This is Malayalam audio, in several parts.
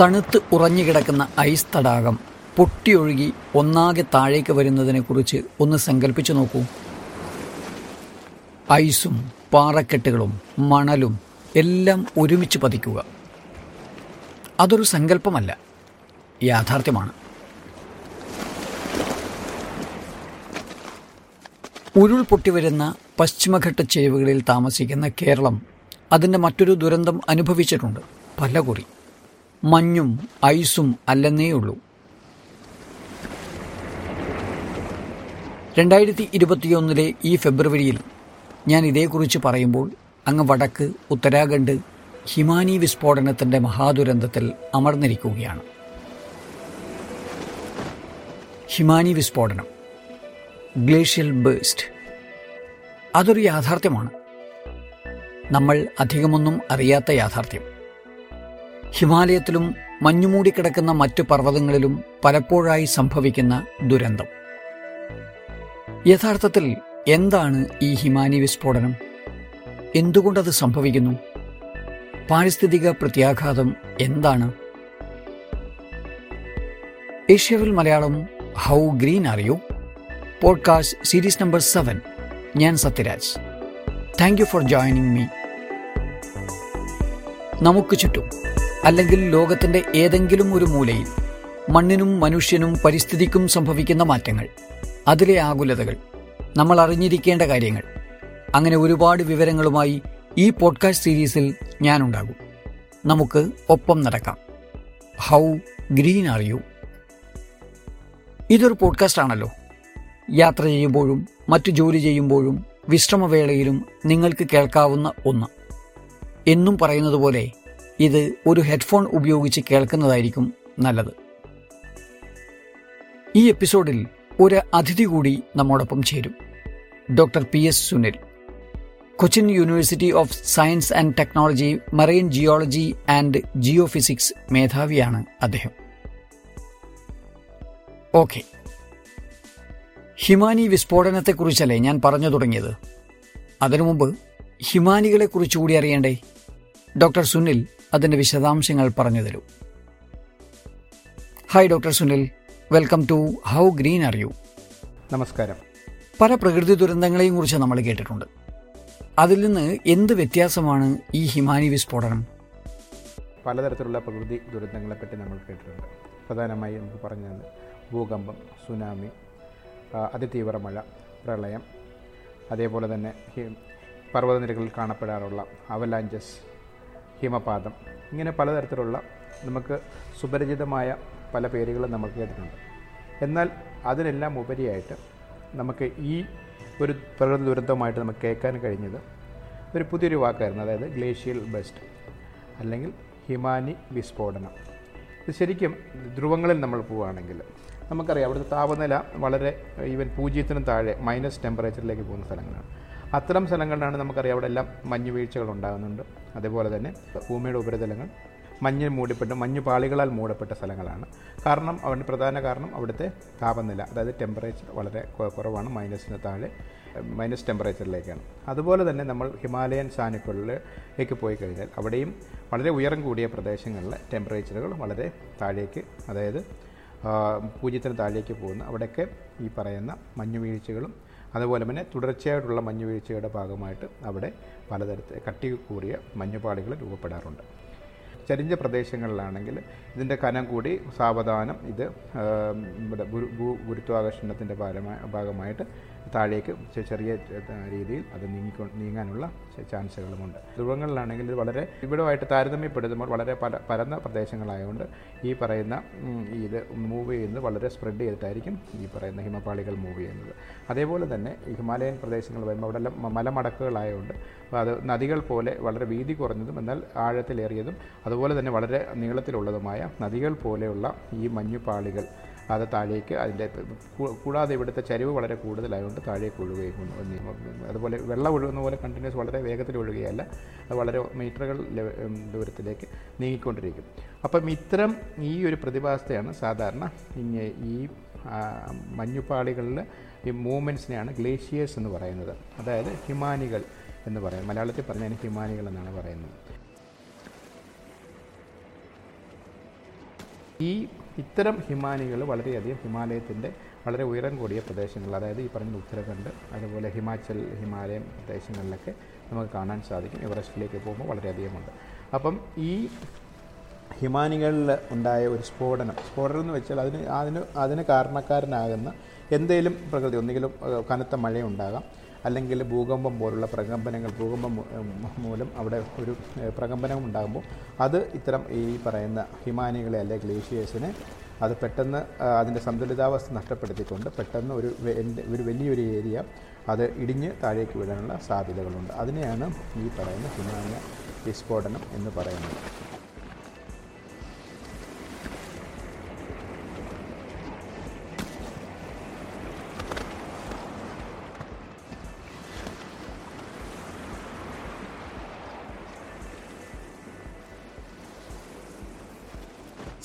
തണുത്ത് ഉറഞ്ഞുകിടക്കുന്ന ഐസ് തടാകം പൊട്ടിയൊഴുകി ഒന്നാകെ താഴേക്ക് വരുന്നതിനെക്കുറിച്ച് ഒന്ന് സങ്കല്പിച്ചു നോക്കൂ. ഐസും പാറക്കെട്ടുകളും മണലും എല്ലാം ഒരുമിച്ച് പതിക്കുക. അതൊരു സങ്കല്പമല്ല യാഥാർത്ഥ്യമാണ്. ഉരുൾപൊട്ടി വരുന്ന പശ്ചിമഘട്ട ചേരുവകളിൽ താമസിക്കുന്ന കേരളം അതിന്റെ മറ്റൊരു ദുരന്തം അനുഭവിച്ചിട്ടുണ്ട് പലകുറി. മഞ്ഞും ഐസും അല്ലെന്നേയുള്ളൂ. രണ്ടായിരത്തി ഇരുപത്തിയൊന്നിലെ ഈ ഫെബ്രുവരിയിൽ ഞാൻ ഇതേക്കുറിച്ച് പറയുമ്പോൾ അങ്ങ് വടക്ക് ഉത്തരാഖണ്ഡ് ഹിമാനി വിസ്ഫോടനത്തിന്റെ മഹാദുരന്തത്തിൽ അമർന്നിരിക്കുകയാണ്. ഹിമാനി വിസ്ഫോടനം ഗ്ലേഷ്യൽ ബേസ്റ്റ് അതൊരു യാഥാർത്ഥ്യമാണ്. നമ്മൾ അധികമൊന്നും അറിയാത്ത യാഥാർത്ഥ്യം. ഹിമാലയത്തിലും മഞ്ഞുമൂടിക്കിടക്കുന്ന മറ്റു പർവതങ്ങളിലും പലപ്പോഴായി സംഭവിക്കുന്ന ദുരന്തം. യഥാർത്ഥത്തിൽ എന്താണ് ഈ ഹിമാനി വിസ്ഫോടനം? എന്തുകൊണ്ടത് സംഭവിക്കുന്നു? പാരിസ്ഥിതിക പ്രത്യാഘാതം എന്താണ്? ഏഷ്യവിൽ Malayalam how green are you? Podcast series number seven. ഞാൻ Sathyaraj. Thank you for joining me. നമുക്ക് ചുറ്റും അല്ലെങ്കിൽ ലോകത്തിന്റെ ഏതെങ്കിലും ഒരു മൂലയിൽ മണ്ണിനും മനുഷ്യനും പരിസ്ഥിതിക്കും സംഭവിക്കുന്ന മാറ്റങ്ങൾ അതിലെ ആകുലതകൾ നമ്മൾ അറിഞ്ഞിരിക്കേണ്ട കാര്യങ്ങൾ. അങ്ങനെ ഒരുപാട് വിവരങ്ങളുമായി ഈ പോഡ്കാസ്റ്റ് സീരീസിൽ ഞാനുണ്ടാകും. നമുക്ക് ഒപ്പം നടക്കാം. How green are you? ഇതൊരു പോഡ്കാസ്റ്റ് ആണല്ലോ. യാത്ര ചെയ്യുമ്പോഴും മറ്റു ജോലി ചെയ്യുമ്പോഴും വിശ്രമവേളയിലും നിങ്ങൾക്ക് കേൾക്കാവുന്ന ഒന്ന്. എന്നും പറയുന്നത് പോലെ ഇത് ഒരു ഹെഡ്ഫോൺ ഉപയോഗിച്ച് കേൾക്കുന്നതായിരിക്കും നല്ലത്. ഈ എപ്പിസോഡിൽ ഒരു അതിഥി കൂടി നമ്മോടൊപ്പം ചേരും. Doctor P S Sunil. Cochin university of science and technology marine geology and geophysics മേധാവിയാണ് അദ്ദേഹം. ഓക്കെ. ഹിമാനി വിസ്ഫോടനത്തെക്കുറിച്ചല്ലേ ഞാൻ പറഞ്ഞു തുടങ്ങിയത്? അതിനു മുമ്പ് ഹിമാനികളെക്കുറിച്ച് കൂടി അറിയണ്ടേ? ഡോക്ടർ സുനിൽ അതിന്റെ വിശദാംശങ്ങൾ പറഞ്ഞു തരൂ hi doctor Sunil welcome to how green are you നമസ്കാരം. പല പ്രകൃതി ദുരന്തങ്ങളെയും കുറിച്ച് നമ്മൾ കേട്ടിട്ടുണ്ട്. അതിൽ നിന്ന് എന്ത് വ്യത്യാസമാണ് ഈ ഹിമാനി വിസ്ഫോടനം? പലതരത്തിലുള്ള പ്രകൃതി ദുരന്തങ്ങളെപ്പറ്റി നമ്മൾ കേട്ടിട്ടുണ്ട്. പ്രധാനമായും നമുക്ക് പറഞ്ഞത് ഭൂകമ്പം സുനാമി അതിതീവ്ര മഴ പ്രളയം അതേപോലെ തന്നെ പർവതനിരകളിൽ കാണപ്പെടാറുള്ള അവലാഞ്ചസ് ഹിമപാതം. ഇങ്ങനെ പലതരത്തിലുള്ള നമുക്ക് സുപരിചിതമായ പല പേരുകളും നമ്മൾ കേട്ടിട്ടുണ്ട്. എന്നാൽ അതിനെല്ലാം ഉപരിയായിട്ട് നമുക്ക് ഈ ഒരു പ്രകൃതി ദുരന്തമായിട്ട് നമുക്ക് കേൾക്കാൻ കഴിഞ്ഞത് ഒരു പുതിയൊരു വാക്കായിരുന്നു. അതായത് ഗ്ലേഷ്യൽ ബെസ്റ്റ് അല്ലെങ്കിൽ ഹിമാനി വിസ്ഫോടനം. ഇത് ശരിക്കും ധ്രുവങ്ങളിൽ നമ്മൾ പോവുകയാണെങ്കിൽ നമുക്കറിയാം അവിടുത്തെ താപനില വളരെ ഈവൻ പൂജ്യത്തിനും താഴെ മൈനസ് ടെമ്പറേച്ചറിലേക്ക് പോകുന്ന സ്ഥലങ്ങളാണ്. അത്തരം സ്ഥലങ്ങളിലാണ് നമുക്കറിയാം അവിടെ എല്ലാം മഞ്ഞ് വീഴ്ചകൾ ഉണ്ടാകുന്നുണ്ട്. അതേപോലെ തന്നെ ഭൂമിയുടെ ഉപരിതലങ്ങൾ മഞ്ഞ് മൂടിപ്പെട്ട് മഞ്ഞ് പാളികളാൽ മൂടപ്പെട്ട സ്ഥലങ്ങളാണ്. കാരണം അവന്റെ പ്രധാന കാരണം അവിടുത്തെ താപനില അതായത് ടെമ്പറേച്ചർ വളരെ കുറവാണ് മൈനസിന് താഴെ മൈനസ് ടെമ്പറേച്ചറിലേക്കാണ് അതുപോലെ തന്നെ നമ്മൾ ഹിമാലയൻ സാനുക്കളിലേക്ക് പോയി കഴിഞ്ഞാൽ അവിടെയും വളരെ ഉയരം കൂടിയ പ്രദേശങ്ങളിലെ ടെമ്പറേച്ചറുകൾ വളരെ താഴേക്ക് അതായത് പൂജ്യത്തിന് താഴേക്ക് പോകുന്ന അവിടെയൊക്കെ ഈ പറയുന്ന മഞ്ഞുവീഴ്ചകളും അതുപോലെ തന്നെ തുടർച്ചയായിട്ടുള്ള മഞ്ഞുവീഴ്ചയുടെ ഭാഗമായിട്ട് അവിടെ പലതരത്തിൽ കട്ടി കൂടിയ മഞ്ഞുപാളികൾ രൂപപ്പെടാറുണ്ട്. ചരിഞ്ഞ പ്രദേശങ്ങളിലാണെങ്കിൽ ഇതിന്റെ കനം കൂടി സാവധാനം ഇത് ഇവിടെ ഭൂ ഗുരുത്വാകർഷണത്തിന്റെ ഭാഗമായിട്ട് താഴേക്ക് ചെറിയ രീതിയിൽ അത് നീങ്ങിക്കൊ നീങ്ങാനുള്ള ചാൻസുകളുമുണ്ട്. ധ്രുവങ്ങളിലാണെങ്കിൽ ഇത് വളരെ ഇവിടുമായിട്ട് താരതമ്യപ്പെടുത്തുമ്പോൾ വളരെ പല പരന്ന പ്രദേശങ്ങളായതുകൊണ്ട് ഈ പറയുന്ന ഇത് മൂവ് ചെയ്യുന്നത് വളരെ സ്പ്രെഡ് ചെയ്തിട്ടായിരിക്കും ഈ പറയുന്ന ഹിമപാളികൾ മൂവ് ചെയ്യുന്നത്. അതേപോലെ തന്നെ ഈ ഹിമാലയൻ പ്രദേശങ്ങൾ വരുമ്പോൾ അവിടെ മലമടക്കുകളായതുകൊണ്ട് അത് നദികൾ പോലെ വളരെ വീതി കുറഞ്ഞതും എന്നാൽ ആഴത്തിലേറിയതും അതുപോലെ തന്നെ വളരെ നീളത്തിലുള്ളതുമായ നദികൾ പോലെയുള്ള ഈ മഞ്ഞുപാളികൾ അത് താഴേക്ക് അതിന്റെ കൂടാതെ ഇവിടുത്തെ ചരിവ് വളരെ കൂടുതലായതുകൊണ്ട് താഴേക്ക് ഒഴുകുകയും അതുപോലെ വെള്ളം ഒഴുകുന്ന പോലെ കണ്ടിന്യൂസ് വളരെ വേഗത്തിൽ ഒഴുകുകയല്ല അത് വളരെ മീറ്ററുകൾ ദൂരത്തിലേക്ക് നീങ്ങിക്കൊണ്ടിരിക്കും. അപ്പം ഇത്തരം ഈ ഒരു പ്രതിഭാസത്തെയാണ് സാധാരണ ഈ മഞ്ഞുപാളികളിൽ ഈ മൂവ്മെന്റ്സിനെയാണ് ഗ്ലേഷ്യേഴ്സ് എന്ന് പറയുന്നത്. അതായത് ഹിമാനികൾ. എന്ന് പറയാം മലയാളത്തിൽ പറഞ്ഞതിന് ഹിമാനികൾ എന്നാണ് പറയുന്നത്. ഈ ഇത്തരം ഹിമാനികൾ വളരെയധികം ഹിമാലയത്തിന്റെ വളരെ ഉയരം കൂടിയ പ്രദേശങ്ങൾ അതായത് ഈ പറഞ്ഞ ഉത്തരാഖണ്ഡ് അതുപോലെ ഹിമാചൽ ഹിമാലയം പ്രദേശങ്ങളിലൊക്കെ നമുക്ക് കാണാൻ സാധിക്കും. എവറസ്റ്റിലേക്ക് പോകുമ്പോൾ വളരെയധികമുണ്ട്. അപ്പം ഈ ഹിമാനികളിൽ ഉണ്ടായ ഒരു സ്ഫോടനം സ്ഫോടനം എന്ന് വെച്ചാൽ അതിന് അതിന് അതിന് കാരണക്കാരനാകുന്ന എന്തെങ്കിലും പ്രകൃതി ഒന്നുകിലും ഏഹ്, കനത്ത മഴയുണ്ടാകാം അല്ലെങ്കിൽ ഭൂകമ്പം പോലുള്ള പ്രകമ്പനങ്ങൾ ഭൂകമ്പം മൂലം അവിടെ ഒരു പ്രകമ്പനം ഉണ്ടാകുമ്പോൾ അത് ഇത്തരം ഈ പറയുന്ന ഹിമാനികളെ അല്ലെ ഗ്ലേഷ്യേഴ്സിനെ അത് പെട്ടെന്ന് അതിന്റെ സന്തുലിതാവസ്ഥ നഷ്ടപ്പെടുത്തിക്കൊണ്ട് പെട്ടെന്ന് ഒരു ഒരു വലിയൊരു ഏരിയ അത് ഇടിഞ്ഞ് താഴേക്ക് വീഴാനുള്ള സാധ്യതകളുണ്ട്. അതിനെയാണ് ഈ പറയുന്ന ഹിമാലയ വിസ്ഫോടനം എന്ന് പറയുന്നത്.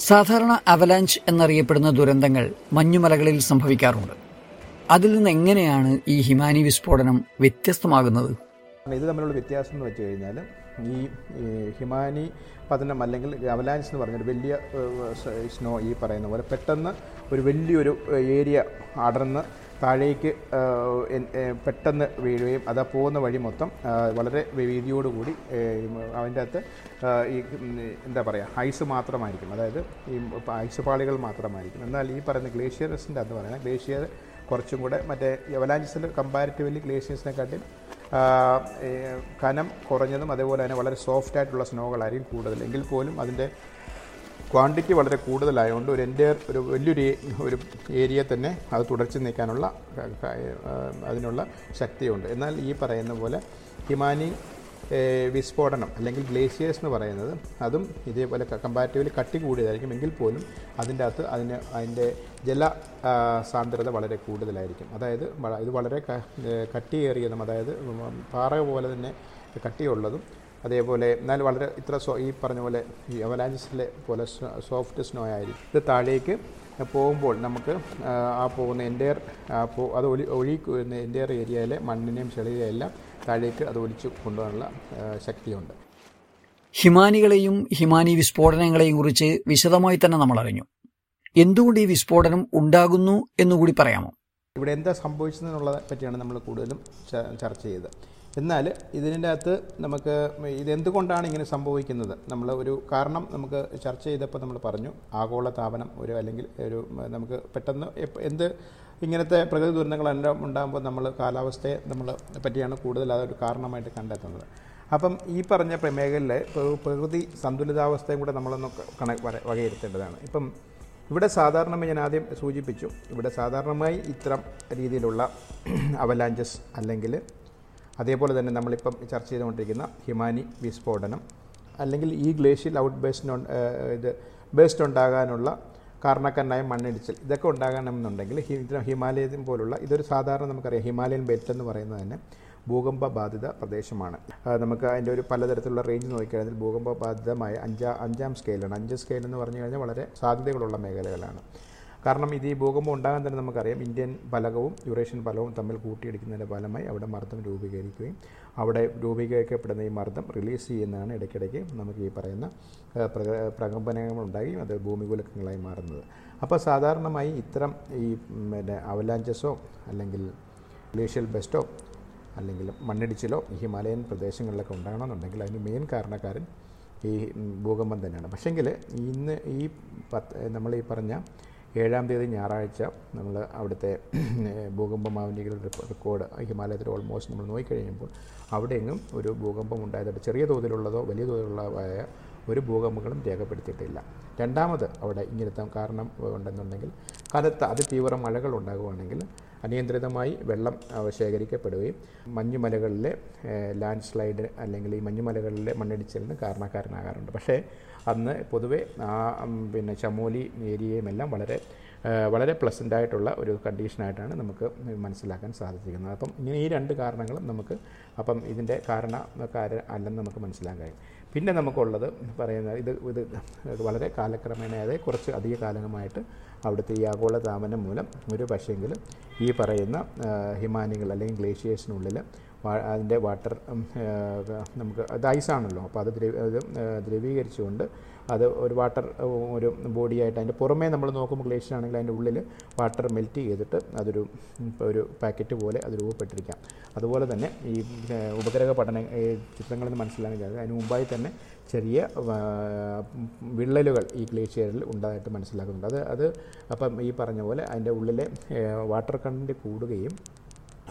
സാധാരണ അവലാഞ്ച് എന്നറിയപ്പെടുന്ന ദുരന്തങ്ങൾ മഞ്ഞുമലകളിൽ സംഭവിക്കാറുണ്ട്. അതിൽ നിന്ന് എങ്ങനെയാണ് ഈ ഹിമാനി വിസ്ഫോടനം വ്യത്യസ്തമാകുന്നത്? ഇത് തമ്മിലുള്ള വ്യത്യാസം എന്ന് വെച്ച് കഴിഞ്ഞാൽ ഈ ഹിമാനി പതനം അല്ലെങ്കിൽ അവലാൻസ് എന്ന് പറഞ്ഞൊരു വലിയ സ്നോ ഈ പറയുന്ന പോലെ പെട്ടെന്ന് ഒരു വലിയൊരു ഏരിയ അടർന്ന് താഴേക്ക് പെട്ടെന്ന് വീഴുകയും അത് പോകുന്ന വഴി മൊത്തം വളരെ വീതിയോടുകൂടി അതിന്റെ അകത്ത് ഈ എന്താ പറയുക ഐസ് മാത്രമായിരിക്കും. അതായത് ഈ ഐസ് പാളികൾ മാത്രമായിരിക്കും. എന്നാൽ ഈ പറയുന്ന ഗ്ലേഷ്യർസിന്റെ അത് പറയുന്നത് ഗ്ലേഷ്യർ കുറച്ചും കൂടെ മറ്റേ എവലാൻസിൽ കമ്പാരിറ്റീവ്ലി ഗ്ലേഷ്യേഴ്സിനെക്കാട്ടിയും ആ, കനം കുറഞ്ഞതും അതേപോലെ തന്നെ വളരെ സോഫ്റ്റ് ആയിട്ടുള്ള സ്നോകളായിരിക്കും കൂടുതൽ. എങ്കിൽ പോലും അതിന്റെ ക്വാണ്ടിറ്റി വളരെ കൂടുതലായതുകൊണ്ട് ഒരു എന്റെ ഒരു വലിയൊരു ഒരു ഏരിയ തന്നെ അത് തുടർച്ച നീക്കാനുള്ള അതിനുള്ള ശക്തിയുണ്ട്. എന്നാൽ ഈ പറയുന്ന പോലെ ഹിമാനി വിസ്ഫോടനം അല്ലെങ്കിൽ ഗ്ലേഷ്യേഴ്സ് എന്ന് പറയുന്നത് അതും ഇതേപോലെ കമ്പാരിറ്റീവ്ലി കട്ടി കൂടിയതായിരിക്കും. എങ്കിൽ പോലും അതിന്റെ അകത്ത് അതിന് അതിന്റെ ജല സാന്ദ്രത വളരെ കൂടുതലായിരിക്കും. അതായത് ഇത് വളരെ കട്ടിയേറിയതും അതായത് പാറ പോലെ തന്നെ കട്ടിയുള്ളതും അതേപോലെ എന്നാൽ വളരെ ഇത്ര സോ ഈ പറഞ്ഞ പോലെ ഈ അവലാഞ്ചസിലെ പോലെ സോഫ്റ്റ് സ്നോ ആയിരിക്കും. ഇത് താഴേക്ക് പോകുമ്പോൾ നമുക്ക് ആ, പോകുന്ന എന്റെയർ അത് ഒലി ഒഴി എന്റെയർ ഏരിയയിലെ മണ്ണിനെയും ചെളിയും എല്ലാം താഴേക്ക് അത് ഒലിച്ച് കൊണ്ടുപോകാനുള്ള ശക്തിയുണ്ട്. ഹിമാനികളെയും ഹിമാനി വിസ്ഫോടനങ്ങളെയും കുറിച്ച് വിശദമായി തന്നെ നമ്മൾ അറിഞ്ഞു. എന്തുകൊണ്ട് ഈ വിസ്ഫോടനം ഉണ്ടാകുന്നു എന്നുകൂടി പറയാമോ? ഇവിടെ എന്താ സംഭവിച്ചതെന്നുള്ളതെ പറ്റിയാണ് നമ്മൾ കൂടുതലും ചർച്ച ചെയ്തത്. എന്നാൽ ഇതിന്റെ അകത്ത് നമുക്ക് ഇതെന്തുകൊണ്ടാണ് ഇങ്ങനെ സംഭവിക്കുന്നത്? നമ്മൾ ഒരു കാരണം നമുക്ക് ചർച്ച ചെയ്തപ്പോൾ നമ്മൾ പറഞ്ഞു ആഗോള താപനം ഒരു അല്ലെങ്കിൽ ഒരു നമുക്ക് പെട്ടെന്ന് എന്ത് ഇങ്ങനത്തെ പ്രകൃതി ദുരന്തങ്ങളെല്ലാം ഉണ്ടാകുമ്പോൾ നമ്മൾ കാലാവസ്ഥയെ നമ്മൾ പറ്റിയാണ് കൂടുതൽ അതൊരു കാരണമായിട്ട് കണ്ടെത്തുന്നത്. അപ്പം ഈ പറഞ്ഞ പ്ര- മേഖലയിലെ പ്രകൃതി സന്തുലിതാവസ്ഥയും കൂടെ നമ്മളൊന്ന് കണ വകയിരുത്തേണ്ടതാണ്. ഇപ്പം ഇവിടെ സാധാരണമായി ഞാൻ ആദ്യം സൂചിപ്പിച്ചു ഇവിടെ സാധാരണമായി ഇത്തരം രീതിയിലുള്ള അവലാഞ്ചസ് അല്ലെങ്കിൽ അതേപോലെ തന്നെ നമ്മളിപ്പം ചർച്ച ചെയ്തുകൊണ്ടിരിക്കുന്ന ഹിമാനി വിസ്ഫോടനം അല്ലെങ്കിൽ ഈ ഗ്ലേഷ്യൽ ഔട്ട് ബേസ്റ്റിന് ഇത് ബേസ്റ്റ് ഉണ്ടാകാനുള്ള കാരണക്കാരനായ മണ്ണിടിച്ചിൽ. ഇതൊക്കെ ഉണ്ടാകണമെന്നുണ്ടെങ്കിൽ ഹിമാലയം പോലുള്ള ഇതൊരു സാധാരണ നമുക്കറിയാം ഹിമാലയൻ ബെൽറ്റ് എന്ന് പറയുന്നത് തന്നെ ഭൂകമ്പ ബാധിത പ്രദേശമാണ്. നമുക്ക് അതിന്റെ ഒരു പലതരത്തിലുള്ള റേഞ്ച് നോക്കിക്കഴിഞ്ഞാൽ ഭൂകമ്പ ബാധിതമായ അഞ്ചാം അഞ്ചാം സ്കെയിലാണ് അഞ്ച് സ്കെയിൽ എന്ന് പറഞ്ഞു കഴിഞ്ഞാൽ വളരെ സാധ്യതകളുള്ള മേഖലകളാണ്. കാരണം ഇത് ഈ ഭൂകമ്പം ഉണ്ടാകാൻ തന്നെ നമുക്കറിയാം. ഇന്ത്യൻ ഫലകവും യൂറേഷ്യൻ ഫലവും തമ്മിൽ കൂട്ടിയിടിക്കുന്നതിന്റെ ഫലമായി അവിടെ മർദ്ദം രൂപീകരിക്കുകയും അവിടെ രൂപീകരിക്കപ്പെടുന്ന ഈ മർദ്ദം റിലീസ് ചെയ്യുന്നതാണ് ഇടയ്ക്കിടയ്ക്ക് നമുക്ക് ഈ പറയുന്ന പ്രകമ്പനങ്ങളുണ്ടായി അത് ഭൂമികുലക്കങ്ങളായി മാറുന്നത്. അപ്പോൾ സാധാരണമായി ഇത്തരം ഈ പിന്നെ അവലാഞ്ചസോ അല്ലെങ്കിൽ ഗ്ലേഷ്യൽ ബെസ്റ്റോ അല്ലെങ്കിൽ മണ്ണിടിച്ചിലോ ഹിമാലയൻ പ്രദേശങ്ങളിലൊക്കെ ഉണ്ടാകണമെന്നുണ്ടെങ്കിൽ അതിന് മെയിൻ കാരണക്കാരൻ ഈ ഭൂകമ്പം തന്നെയാണ്. പക്ഷേങ്കിൽ ഇന്ന് ഈ പത്ത് നമ്മൾ ഈ പറഞ്ഞ ഏഴാം തീയതി ഞായറാഴ്ച നമ്മൾ അവിടുത്തെ ഭൂകമ്പ മാലിന്യങ്ങളുടെ റെക്കോർഡ് ഹിമാലയത്തിൽ ഓൾമോസ്റ്റ് നമ്മൾ നോക്കിക്കഴിയുമ്പോൾ അവിടെയെങ്ങും ഒരു ഭൂകമ്പം ഉണ്ടായതായിട്ട് ചെറിയ തോതിലുള്ളതോ വലിയ തോതിലുള്ളതായ ഒരു ഭൂകമ്പങ്ങളും രേഖപ്പെടുത്തിയിട്ടില്ല. രണ്ടാമത് അവിടെ ഇങ്ങനത്തെ കാരണം ഉണ്ടെന്നുണ്ടെങ്കിൽ കനത്ത അതിതീവ്ര മഴകൾ ഉണ്ടാകുകയാണെങ്കിൽ അനിയന്ത്രിതമായി വെള്ളം ശേഖരിക്കപ്പെടുകയും മഞ്ഞുമലകളിലെ ലാൻഡ് സ്ലൈഡ് അല്ലെങ്കിൽ ഈ മഞ്ഞുമലകളിലെ മണ്ണിടിച്ചിലിന് കാരണക്കാരനാകാറുണ്ട്. പക്ഷേ അന്ന് പൊതുവെ ആ പിന്നെ ചമോലി ഏരിയയുമെല്ലാം വളരെ വളരെ പ്ലസന്റ് ആയിട്ടുള്ള ഒരു കണ്ടീഷനായിട്ടാണ് നമുക്ക് മനസ്സിലാക്കാൻ സാധിച്ചിരിക്കുന്നത്. അപ്പം ഇങ്ങനെ ഈ രണ്ട് കാരണങ്ങളും നമുക്ക് അപ്പം ഇതിന്റെ കാരണക്കാര് അല്ലെന്ന് നമുക്ക് മനസ്സിലാക്കാൻ കഴിയും. പിന്നെ നമുക്കുള്ളത് പറയുന്നത് ഇത് ഇത് വളരെ കാലക്രമേണ കുറച്ച് അധിക കാലമായിട്ട് അവിടുത്തെ ഈ ആഗോള താപനം മൂലം ഒരു പക്ഷേങ്കിൽ ഈ പറയുന്ന ഹിമാനികൾ അല്ലെങ്കിൽ ഗ്ലേഷ്യേഴ്സിനുള്ളിൽ അതിന്റെ വാട്ടർ നമുക്ക് അത് ഐസാണല്ലോ അപ്പോൾ അത് ദ്രവ അത് ദ്രവീകരിച്ചുകൊണ്ട് അത് ഒരു വാട്ടർ ഒരു ബോഡിയായിട്ട് അതിന്റെ പുറമേ നമ്മൾ നോക്കുമ്പോൾ ഗ്ലേഷ്യർ ആണെങ്കിൽ അതിന്റെ ഉള്ളിൽ വാട്ടർ മെൽറ്റ് ചെയ്തിട്ട് അതൊരു ഒരു പാക്കറ്റ് പോലെ അത് രൂപപ്പെട്ടിരിക്കാം. അതുപോലെ തന്നെ ഈ ഉപഗ്രഹ പഠന ചിത്രങ്ങളിൽ നിന്ന് മനസ്സിലാക്കാൻ കഴിയും അതിന് മുമ്പായി തന്നെ ചെറിയ വിള്ളലുകൾ ഈ ഗ്ലേഷ്യറിൽ ഉണ്ടായിട്ട് മനസ്സിലാക്കുന്നുണ്ട്. അത് അത് അപ്പം ഈ പറഞ്ഞ പോലെ അതിന്റെ ഉള്ളിലെ വാട്ടർ കണ്ടന്റ് കൂടുകയും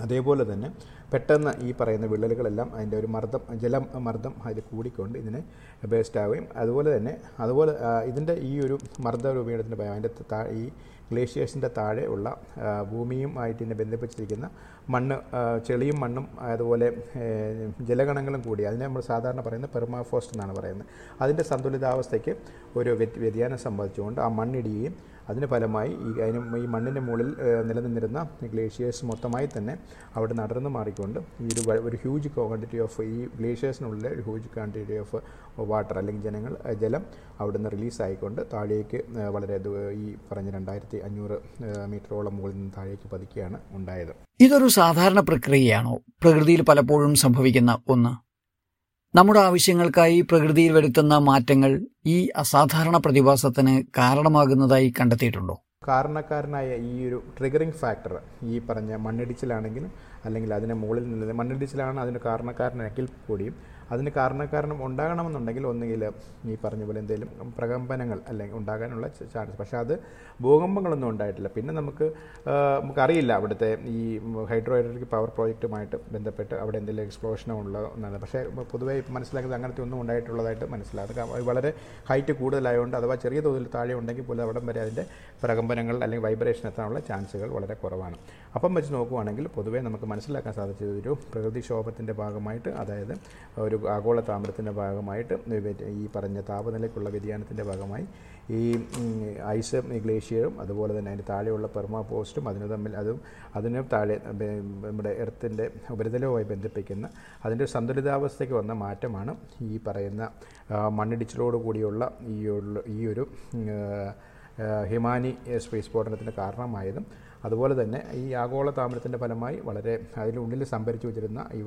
അതേപോലെ തന്നെ പെട്ടെന്ന് ഈ പറയുന്ന വിള്ളലുകളെല്ലാം അതിന്റെ ഒരു മർദ്ദം ജലമർദ്ദം അതിൽ കൂടിക്കൊണ്ട് ഇതിനെ ബേസ്റ്റ് ആവുകയും അതുപോലെ തന്നെ അതുപോലെ ഇതിന്റെ ഈ ഒരു മർദ്ദ രൂപീകരണത്തിന്റെ ഭയം അതിന്റെ താ ഈ ഗ്ലേഷ്യേഴ്സിന്റെ താഴെ ഉള്ള ഭൂമിയുമായിട്ട് ഇതിനെ ബന്ധിപ്പിച്ചിരിക്കുന്ന മണ്ണ് ചെളിയും മണ്ണും അതുപോലെ ജലഗണങ്ങളും കൂടി അതിനെ നമ്മൾ സാധാരണ പറയുന്നത് പെർമാഫോസ്റ്റ് എന്നാണ് പറയുന്നത്. അതിന്റെ സന്തുലിതാവസ്ഥയ്ക്ക് ഒരു വ്യത് വ്യതിയാനം സംഭവിച്ചുകൊണ്ട് ആ മണ്ണിടിയുകയും അതിന് ഫലമായി ഈ അതിന് ഈ മണ്ണിന്റെ മുകളിൽ നിലനിന്നിരുന്ന ഗ്ലേഷ്യേഴ്സ് മൊത്തമായി തന്നെ അവിടെ നടന്നു മാറിക്കൊണ്ട് ഈ ഒരു ഒരു ഹ്യൂജ് ക്വാണ്ടിറ്റി ഓഫ് ഈ ഗ്ലേഷ്യേഴ്സിനുള്ളിൽ ഒരു ഹ്യൂജ് ക്വാണ്ടിറ്റി ഓഫ് വാട്ടർ അല്ലെങ്കിൽ ജനങ്ങൾ ജലം അവിടുന്ന് റിലീസായിക്കൊണ്ട് താഴേക്ക് വളരെ ഈ പറഞ്ഞ രണ്ടായിരത്തി അഞ്ഞൂറ് മീറ്ററോളം മുകളിൽ നിന്ന് താഴേക്ക് പതിക്കുകയാണ് ഉണ്ടായത്. ഇതൊരു സാധാരണ പ്രക്രിയയാണോ? പ്രകൃതിയിൽ പലപ്പോഴും സംഭവിക്കുന്ന ഒന്ന്? നമ്മുടെ ആവശ്യങ്ങൾക്കായി പ്രകൃതിയിൽ വരുത്തുന്ന മാറ്റങ്ങൾ ഈ അസാധാരണ പ്രതിഭാസത്തിന് കാരണമാകുന്നതായി കണ്ടെത്തിയിട്ടുണ്ടോ? കാരണക്കാരനായ ഈ ഒരു ട്രിഗറിംഗ് ഫാക്ടർ ഈ പറഞ്ഞ മണ്ണിടിച്ചിലാണെങ്കിലും അല്ലെങ്കിൽ അതിന് മുകളിൽ നിന്ന് മണ്ണിടിച്ചിലാണ് അതിന് കാരണക്കാരനെങ്കിൽ കൂടിയും അതിന് കാരണക്കാരണം ഉണ്ടാകണമെന്നുണ്ടെങ്കിൽ ഒന്നുകിൽ ഈ പറഞ്ഞ പോലെ എന്തെങ്കിലും പ്രകമ്പനങ്ങൾ അല്ലെങ്കിൽ ഉണ്ടാകാനുള്ള ചാൻസ്. പക്ഷേ അത് ഭൂകമ്പങ്ങളൊന്നും ഉണ്ടായിട്ടില്ല. പിന്നെ നമുക്ക് നമുക്കറിയില്ല അവിടുത്തെ ഈ ഹൈഡ്രോ ഇലക്ട്രിക് പവർ പ്രോജക്റ്റുമായിട്ട് ബന്ധപ്പെട്ട് അവിടെ എന്തെങ്കിലും എക്സ്പ്ലോഷനോ ഉള്ള എന്നാണ് പക്ഷേ പൊതുവേ മനസ്സിലാക്കുന്നത് അങ്ങനത്തെ ഒന്നും ഉണ്ടായിട്ടുള്ളതായിട്ട് മനസ്സിലാകും അത് വളരെ ഹൈറ്റ് കൂടുതലായതുകൊണ്ട് അഥവാ ചെറിയ തോതിൽ താഴെ ഉണ്ടെങ്കിൽ പോലും അവിടം വരെ അതിന്റെ പ്രകമ്പനങ്ങൾ അല്ലെങ്കിൽ വൈബ്രേഷൻ എത്താനുള്ള ചാൻസുകൾ വളരെ കുറവാണ്. അപ്പം വെച്ച് നോക്കുവാണെങ്കിൽ പൊതുവേ നമുക്ക് മനസ്സിലാക്കാൻ സാധിച്ചത് ഒരു പ്രകൃതിക്ഷോഭത്തിന്റെ ഭാഗമായിട്ട് അതായത് ഒരു ആഗോള താമരത്തിന്റെ ഭാഗമായിട്ട് ഈ പറഞ്ഞ താപനിലയ്ക്കുള്ള വ്യതിയാനത്തിന്റെ ഭാഗമായി ഈ ഐസ് ഗ്ലേഷ്യറും അതുപോലെ തന്നെ അതിന്റെ താഴെയുള്ള പെർമാ പോസ്റ്റും അതിന് തമ്മിൽ അതും അതിന് താഴെ നമ്മുടെ എർത്തിന്റെ ഉപരിതലവുമായി ബന്ധിപ്പിക്കുന്ന അതിന്റെ ഒരു സന്തുലിതാവസ്ഥയ്ക്ക് വന്ന മാറ്റമാണ് ഈ പറയുന്ന മണ്ണിടിച്ചിലോട് കൂടിയുള്ള ഈ ഒരു ഈ ഒരു ഹിമാനി സ്പേസ് സ്ഫോടനത്തിന് കാരണമായതും അതുപോലെ തന്നെ ഈ ആഗോള താമരത്തിന്റെ ഫലമായി വളരെ അതിന്റെ ഉള്ളിൽ സംഭരിച്ചു വെച്ചിരുന്ന ഈ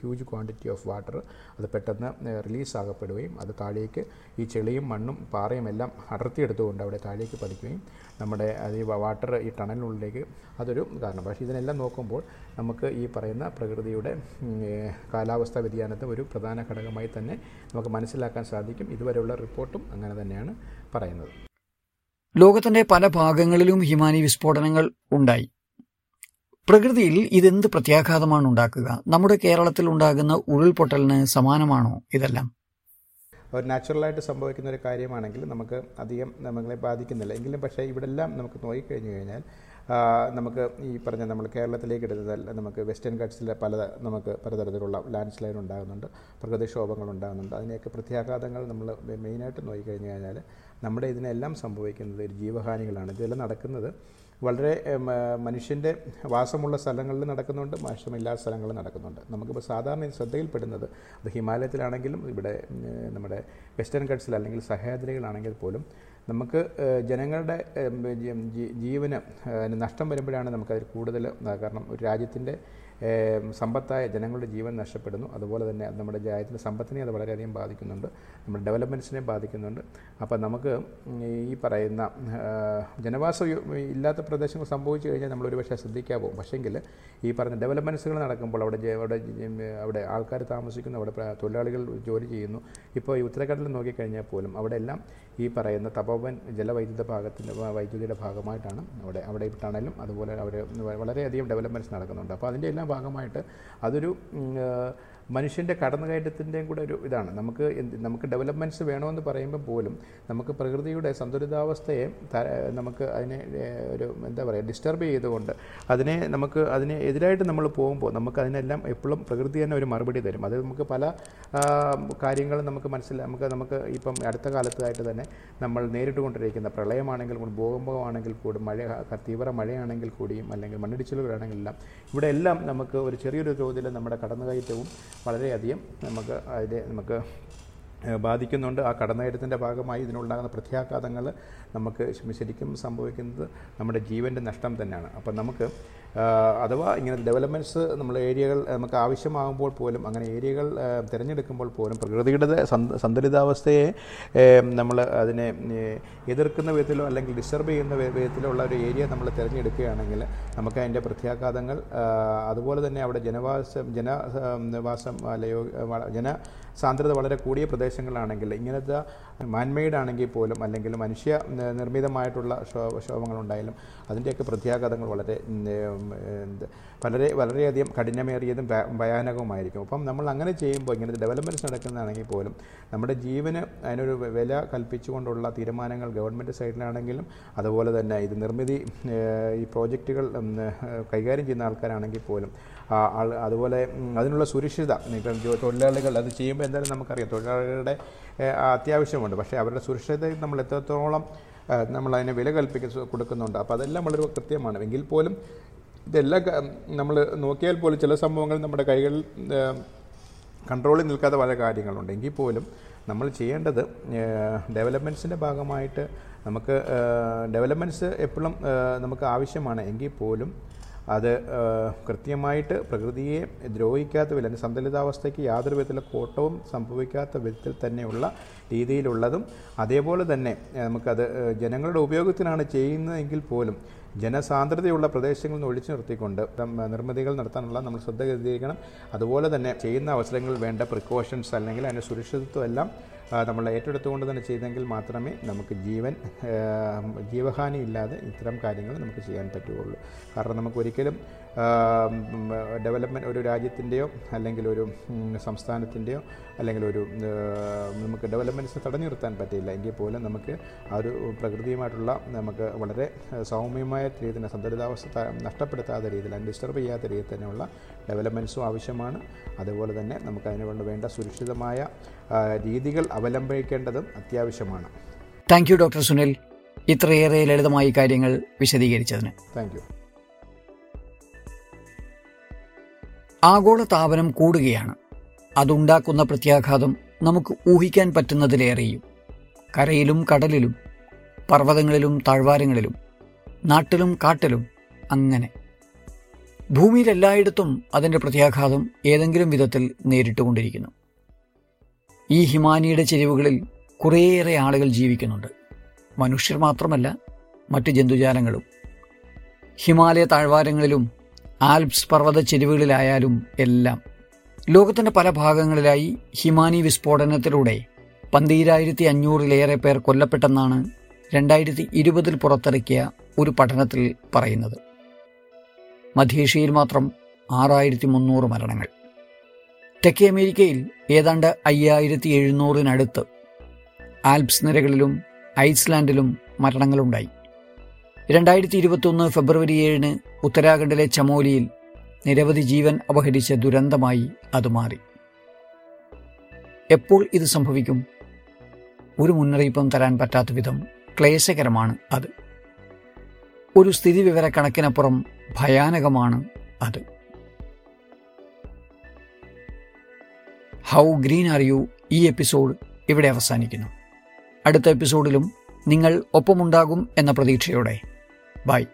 ഹ്യൂജ് ക്വാണ്ടിറ്റി ഓഫ് വാട്ടർ അത് പെട്ടെന്ന് റിലീസ് ആകപ്പെടുകയും അത് താഴേക്ക് ഈ ചെളിയും മണ്ണും പാറയും എല്ലാം അടർത്തിയെടുത്തുകൊണ്ട് അവിടെ താഴേക്ക് പതിക്കുകയും നമ്മുടെ അത് ഈ വാട്ടർ ഈ ടണലിനുള്ളിലേക്ക് അതൊരു കാരണം. പക്ഷേ ഇതിനെല്ലാം നോക്കുമ്പോൾ നമുക്ക് ഈ പറയുന്ന പ്രകൃതിയുടെ കാലാവസ്ഥാ വ്യതിയാനത്തെ ഒരു പ്രധാന ഘടകമായി തന്നെ നമുക്ക് മനസ്സിലാക്കാൻ സാധിക്കും. ഇതുവരെയുള്ള റിപ്പോർട്ടും അങ്ങനെ തന്നെയാണ് പറയുന്നത്. ലോകത്തിന്റെ പല ഭാഗങ്ങളിലും ഹിമാനി വിസ്ഫോടനങ്ങൾ ഉണ്ടായി. പ്രകൃതിയിൽ ഇതെന്ത് പ്രത്യാഘാതമാണ് ഉണ്ടാക്കുക? നമ്മുടെ കേരളത്തിൽ ഉണ്ടാകുന്ന ഉരുൾപൊട്ടലിന് സമാനമാണോ ഇതെല്ലാം? ഒരു നാച്ചുറലായിട്ട് സംഭവിക്കുന്ന ഒരു കാര്യമാണെങ്കിൽ നമുക്ക് അധികം നമ്മളെ ബാധിക്കുന്നില്ല. എങ്കിലും പക്ഷേ ഇവിടെ നമുക്ക് നമുക്ക് നോക്കിക്കഴിഞ്ഞു കഴിഞ്ഞാൽ നമുക്ക് ഈ പറഞ്ഞ നമ്മൾ കേരളത്തിലേക്ക് എടുത്താൽ നമുക്ക് വെസ്റ്റേൺ ഘട്ട്സിലെ പല നമുക്ക് പലതരത്തിലുള്ള ലാൻഡ് സ്ലൈഡ് ഉണ്ടാകുന്നുണ്ട് പ്രകൃതിക്ഷോഭങ്ങൾ ഉണ്ടാകുന്നുണ്ട്. അതിനെയൊക്കെ പ്രത്യാഘാതങ്ങൾ നമ്മൾ മെയിനായിട്ട് നോക്കിക്കഴിഞ്ഞു കഴിഞ്ഞാൽ നമ്മുടെ ഇതിനെല്ലാം സംഭവിക്കുന്നത് ഒരു ജീവഹാനികളാണ്. ഇതെല്ലാം നടക്കുന്നത് വളരെ മനുഷ്യന്റെ വാസമുള്ള സ്ഥലങ്ങളിൽ നടക്കുന്നുണ്ട് മാഷമില്ലാത്ത സ്ഥലങ്ങളിൽ നടക്കുന്നുണ്ട്. നമുക്കിപ്പോൾ സാധാരണ ശ്രദ്ധയിൽപ്പെടുന്നത് അത് ഹിമാലയത്തിലാണെങ്കിലും ഇവിടെ നമ്മുടെ വെസ്റ്റേൺ ഘട്ട്സിൽ അല്ലെങ്കിൽ സഹയാദ്രികളാണെങ്കിൽ പോലും നമുക്ക് ജനങ്ങളുടെ ജീവന് നഷ്ടം വരുമ്പോഴാണ് നമുക്കതിൽ കൂടുതൽ കാരണം ഒരു രാജ്യത്തിന്റെ സമ്പത്തായ ജനങ്ങളുടെ ജീവൻ നഷ്ടപ്പെടുന്നു. അതുപോലെ തന്നെ നമ്മുടെ രാജ്യത്തിന്റെ സമ്പത്തിനെ അത് വളരെയധികം ബാധിക്കുന്നുണ്ട്. നമ്മുടെ ഡെവലപ്മെന്റ്സിനെ ബാധിക്കുന്നുണ്ട്. അപ്പോൾ നമുക്ക് ഈ പറയുന്ന ജനവാസ ഇല്ലാത്ത പ്രദേശങ്ങൾ സംഭവിച്ചു കഴിഞ്ഞാൽ നമ്മൾ ഒരുപക്ഷെ പോകും പക്ഷേങ്കിൽ ഈ പറഞ്ഞ ഡെവലപ്മെന്റ്സുകൾ നടക്കുമ്പോൾ അവിടെ അവിടെ അവിടെ ആൾക്കാർ താമസിക്കുന്നു അവിടെ തൊഴിലാളികൾ ജോലി ചെയ്യുന്നു. ഇപ്പോൾ ഈ ഉത്തരക്കടലിൽ നോക്കിക്കഴിഞ്ഞാൽ പോലും അവിടെ എല്ലാം ഈ പറയുന്ന തപോവൻ ജലവൈദ്യുത ഭാഗത്തിന്റെ വൈദ്യുതിയുടെ ഭാഗമായിട്ടാണ് അവിടെ അവിടെ ടണലും അതുപോലെ അവർ വളരെയധികം ഡെവലപ്മെന്റ്സ് നടക്കുന്നുണ്ട്. അപ്പോൾ അതിന്റെ എല്ലാം ഭാഗമായിട്ട് അതൊരു മനുഷ്യന്റെ കടന്നുകയറ്റത്തിന്റെയും കൂടെ ഒരു ഇതാണ്. നമുക്ക് നമുക്ക് ഡെവലപ്മെന്റ്സ് വേണമെന്ന് പറയുമ്പോൾ പോലും നമുക്ക് പ്രകൃതിയുടെ സന്തുലിതാവസ്ഥയെ നമുക്ക് അതിനെ ഒരു എന്താ പറയുക ഡിസ്റ്റർബ് ചെയ്തുകൊണ്ട് അതിനെ നമുക്ക് അതിനെ എതിരായിട്ട് നമ്മൾ പോകുമ്പോൾ നമുക്ക് അതിനെല്ലാം എപ്പോഴും പ്രകൃതി തന്നെ ഒരു മറുപടി തരും. അത് നമുക്ക് പല കാര്യങ്ങളും നമുക്ക് മനസ്സിലാ നമുക്ക് നമുക്ക് ഇപ്പം അടുത്ത കാലത്തായിട്ട് തന്നെ നമ്മൾ നേരിട്ട് കൊണ്ടിരിക്കുന്ന പ്രളയമാണെങ്കിൽ ഭൂകമ്പമാണെങ്കിൽ കൂടി മഴ തീവ്ര മഴയാണെങ്കിൽ കൂടിയും അല്ലെങ്കിൽ മണ്ണിടിച്ചിലുകളാണെങ്കിലെല്ലാം ഇവിടെ എല്ലാം നമുക്ക് ഒരു ചെറിയൊരു തോതിൽ നമ്മുടെ കടന്നുകയറ്റവും വളരെയധികം നമുക്ക് അതിനെ നമുക്ക് ബാധിക്കുന്നുണ്ട്. ആ കടന്നുകയറ്റത്തിന്റെ ഭാഗമായി ഇതിനുണ്ടാകുന്ന പ്രത്യാഘാതങ്ങൾ നമുക്ക് ശരിക്കും സംഭവിക്കുന്നത് നമ്മുടെ ജീവന്റെ നഷ്ടം തന്നെയാണ്. അപ്പം നമുക്ക് അഥവാ ഇങ്ങനെ ഡെവലപ്മെന്റ്സ് നമ്മൾ ഏരിയകൾ നമുക്ക് ആവശ്യമാകുമ്പോൾ പോലും അങ്ങനെ ഏരിയകൾ തിരഞ്ഞെടുക്കുമ്പോൾ പോലും പ്രകൃതിയുടെ സന്ത- സന്തുലിതാവസ്ഥയെ നമ്മൾ അതിനെ എതിർക്കുന്ന വിധത്തിലോ അല്ലെങ്കിൽ ഡിസ്റ്റർബ് ചെയ്യുന്ന വിധത്തിലോ ഉള്ള ഒരു ഏരിയ നമ്മൾ തിരഞ്ഞെടുക്കുകയാണെങ്കിൽ നമുക്ക് അതിന്റെ പ്രത്യാഘാതങ്ങൾ അതുപോലെ തന്നെ അവിടെ ജനവാസം ജനവാസം അല്ലയോ ജന സാന്ദ്രത വളരെ കൂടിയ പ്രദേശങ്ങളാണെങ്കിൽ ഇങ്ങനത്തെ മാൻമെയ്ഡ് ആണെങ്കിൽ പോലും അല്ലെങ്കിൽ മനുഷ്യ നിർമ്മിതമായിട്ടുള്ള ശോഭങ്ങളുണ്ടായാലും അതിന്റെയൊക്കെ പ്രത്യാഘാതങ്ങൾ വളരെ വളരെ വളരെയധികം കഠിനമേറിയതും ഭയാനകവുമായിരിക്കും. അപ്പം നമ്മൾ അങ്ങനെ ചെയ്യുമ്പോൾ ഇങ്ങനെ ഡെവലപ്മെന്റ്സ് നടക്കുന്നതാണെങ്കിൽ പോലും നമ്മുടെ ജീവന് അതിനൊരു വില കൽപ്പിച്ചുകൊണ്ടുള്ള തീരുമാനങ്ങൾ ഗവൺമെന്റ് സൈഡിലാണെങ്കിലും അതുപോലെ തന്നെ ഇത് നിർമ്മിതി ഈ പ്രോജക്റ്റുകൾ കൈകാര്യം ചെയ്യുന്ന ആൾക്കാരാണെങ്കിൽ പോലും അതുപോലെ അതിനുള്ള സുരക്ഷിത തൊഴിലാളികൾ അത് ചെയ്യുമ്പോൾ എന്തായാലും നമുക്കറിയാം തൊഴിലാളികളുടെ ഏഹ്, അത്യാവശ്യമുണ്ട് പക്ഷേ അവരുടെ സുരക്ഷിതയെ നമ്മൾ എത്രത്തോളം നമ്മൾ അതിനെ വില കൽപ്പിക്ക കൊടുക്കുന്നുണ്ട്. അപ്പോൾ അതെല്ലാം വളരെ കൃത്യമാണ്. എങ്കിൽ പോലും ഇതെല്ലാം നമ്മൾ നോക്കിയാൽ പോലും ചില സംഭവങ്ങൾ നമ്മുടെ കൈകളിൽ കൺട്രോളിൽ നിൽക്കാത്ത പല കാര്യങ്ങളുണ്ട്. എങ്കിൽ പോലും നമ്മൾ ചെയ്യേണ്ടത് ഡെവലപ്മെന്റ്സിന്റെ ഭാഗമായിട്ട് നമുക്ക് ഡെവലപ്മെന്റ്സ് എപ്പോഴും നമുക്ക് ആവശ്യമാണ്. എങ്കിൽ പോലും അത് കൃത്യമായിട്ട് പ്രകൃതിയെ ദ്രോഹിക്കാത്ത വിധം അല്ലെങ്കിൽ സന്തുലിതാവസ്ഥയ്ക്ക് യാതൊരു വിധത്തിലുള്ള കോട്ടവും സംഭവിക്കാത്ത വിധത്തിൽ തന്നെയുള്ള രീതിയിലുള്ളതും അതേപോലെ തന്നെ നമുക്കത് ജനങ്ങളുടെ ഉപയോഗത്തിനാണ് ചെയ്യുന്നതെങ്കിൽ പോലും ജനസാന്ദ്രതയുള്ള പ്രദേശങ്ങളിൽ നിന്ന് ഒഴിച്ചു നിർത്തിക്കൊണ്ട് നിർമ്മിതികൾ നടത്താനുള്ള നമ്മൾ ശ്രദ്ധ കേന്ദ്രീകരിക്കണം. അതുപോലെ തന്നെ ചെയ്യുന്ന അവസരങ്ങളിൽ വേണ്ട പ്രിക്കോഷൻസ് അല്ലെങ്കിൽ അതിന്റെ സുരക്ഷിതത്വം എല്ലാം നമ്മൾ ഏറ്റെടുത്തുകൊണ്ട് തന്നെ ചെയ്തെങ്കിൽ മാത്രമേ നമുക്ക് ജീവൻ ജീവഹാനി ഇല്ലാതെ ഇത്തരം കാര്യങ്ങൾ നമുക്ക് ചെയ്യാൻ പറ്റുകയുള്ളൂ. കാരണം നമുക്ക് ഒരിക്കലും ഡെവലപ്മെന്റ് ഒരു രാജ്യത്തിന്റെയോ അല്ലെങ്കിൽ ഒരു സംസ്ഥാനത്തിന്റെയോ അല്ലെങ്കിൽ ഒരു നമുക്ക് ഡെവലപ്മെന്റ്സ് തടഞ്ഞു നിർത്താൻ പറ്റില്ല. എങ്കിൽ പോലും നമുക്ക് ആ ഒരു പ്രകൃതിയുമായിട്ടുള്ള നമുക്ക് വളരെ സൗമ്യമായ രീതിയിൽ തന്നെ സന്തുലിതാവസ്ഥ നഷ്ടപ്പെടുത്താത്ത രീതിയിൽ അതിന് ഡിസ്റ്റർബ് ചെയ്യാത്ത രീതിയിൽ തന്നെയുള്ള ഡെവലപ്മെന്റ്സും ആവശ്യമാണ്. അതുപോലെ തന്നെ നമുക്ക് അതിനുകൊണ്ട് വേണ്ട സുരക്ഷിതമായ രീതികൾ അവലംബിക്കേണ്ടതും അത്യാവശ്യമാണ്. താങ്ക് യു ഡോക്ടർ സുനിൽ ഇത്രയേറെ ലളിതമായി കാര്യങ്ങൾ വിശദീകരിച്ചതിന്. താങ്ക് യു ആഗോള താപനം കൂടുകയാണ്. അതുണ്ടാക്കുന്ന പ്രത്യാഘാതം നമുക്ക് ഊഹിക്കാൻ പറ്റുന്നതിലേറെയും. കരയിലും കടലിലും പർവതങ്ങളിലും താഴ്വാരങ്ങളിലും നാട്ടിലും കാട്ടിലും അങ്ങനെ. ഭൂമിയിൽ എല്ലായിടത്തും അതിന്റെ പ്രത്യാഘാതം ഏതെങ്കിലും വിധത്തിൽ നേരിട്ടുകൊണ്ടിരിക്കുന്നു. ഈ ഹിമാനിയുടെ ചെരിവുകളിൽ കുറേയേറെ ആളുകൾ ജീവിക്കുന്നുണ്ട്. മനുഷ്യർ മാത്രമല്ല മറ്റ് ജന്തുജാലങ്ങളും. ഹിമാലയ താഴ്വാരങ്ങളിലും ആൽപ്സ് പർവത ചെരുവുകളിലായാലും എല്ലാം. ലോകത്തിന്റെ പല ഭാഗങ്ങളിലായി ഹിമാനി വിസ്ഫോടനത്തിലൂടെ പന്തീരായിരത്തി അഞ്ഞൂറിലേറെ പേർ കൊല്ലപ്പെട്ടെന്നാണ് രണ്ടായിരത്തി ഇരുപതിൽ പുറത്തിറക്കിയ ഒരു പഠനത്തിൽ പറയുന്നത്. മധ്യേഷ്യയിൽ മാത്രം ആറായിരത്തി മുന്നൂറ് മരണങ്ങൾ. തെക്കേ അമേരിക്കയിൽ ഏതാണ്ട് അയ്യായിരത്തി എഴുന്നൂറിനടുത്ത് ആൽപ്സ് നിരകളിലും ഐസ്ലാൻഡിലും മരണങ്ങളുണ്ടായി. രണ്ടായിരത്തി ഇരുപത്തൊന്ന് ഫെബ്രുവരി ഏഴിന് ഉത്തരാഖണ്ഡിലെ ചമോലിയിൽ നിരവധി ജീവൻ അപഹരിച്ച ദുരന്തമായി അത് മാറി. എപ്പോൾ ഇത് സംഭവിക്കും? ഒരു മുന്നറിയിപ്പും തരാൻ പറ്റാത്ത വിധം ക്ലേശകരമാണ് അത്. ഒരു സ്ഥിതിവിവര കണക്കിനപ്പുറം ഭയാനകമാണ് അത്. ഹൗ ഗ്രീൻ ആർ യു ഈ എപ്പിസോഡ് ഇവിടെ അവസാനിക്കുന്നു. അടുത്ത എപ്പിസോഡിലും നിങ്ങൾ ഒപ്പമുണ്ടാകും എന്ന പ്രതീക്ഷയോടെ. Bye.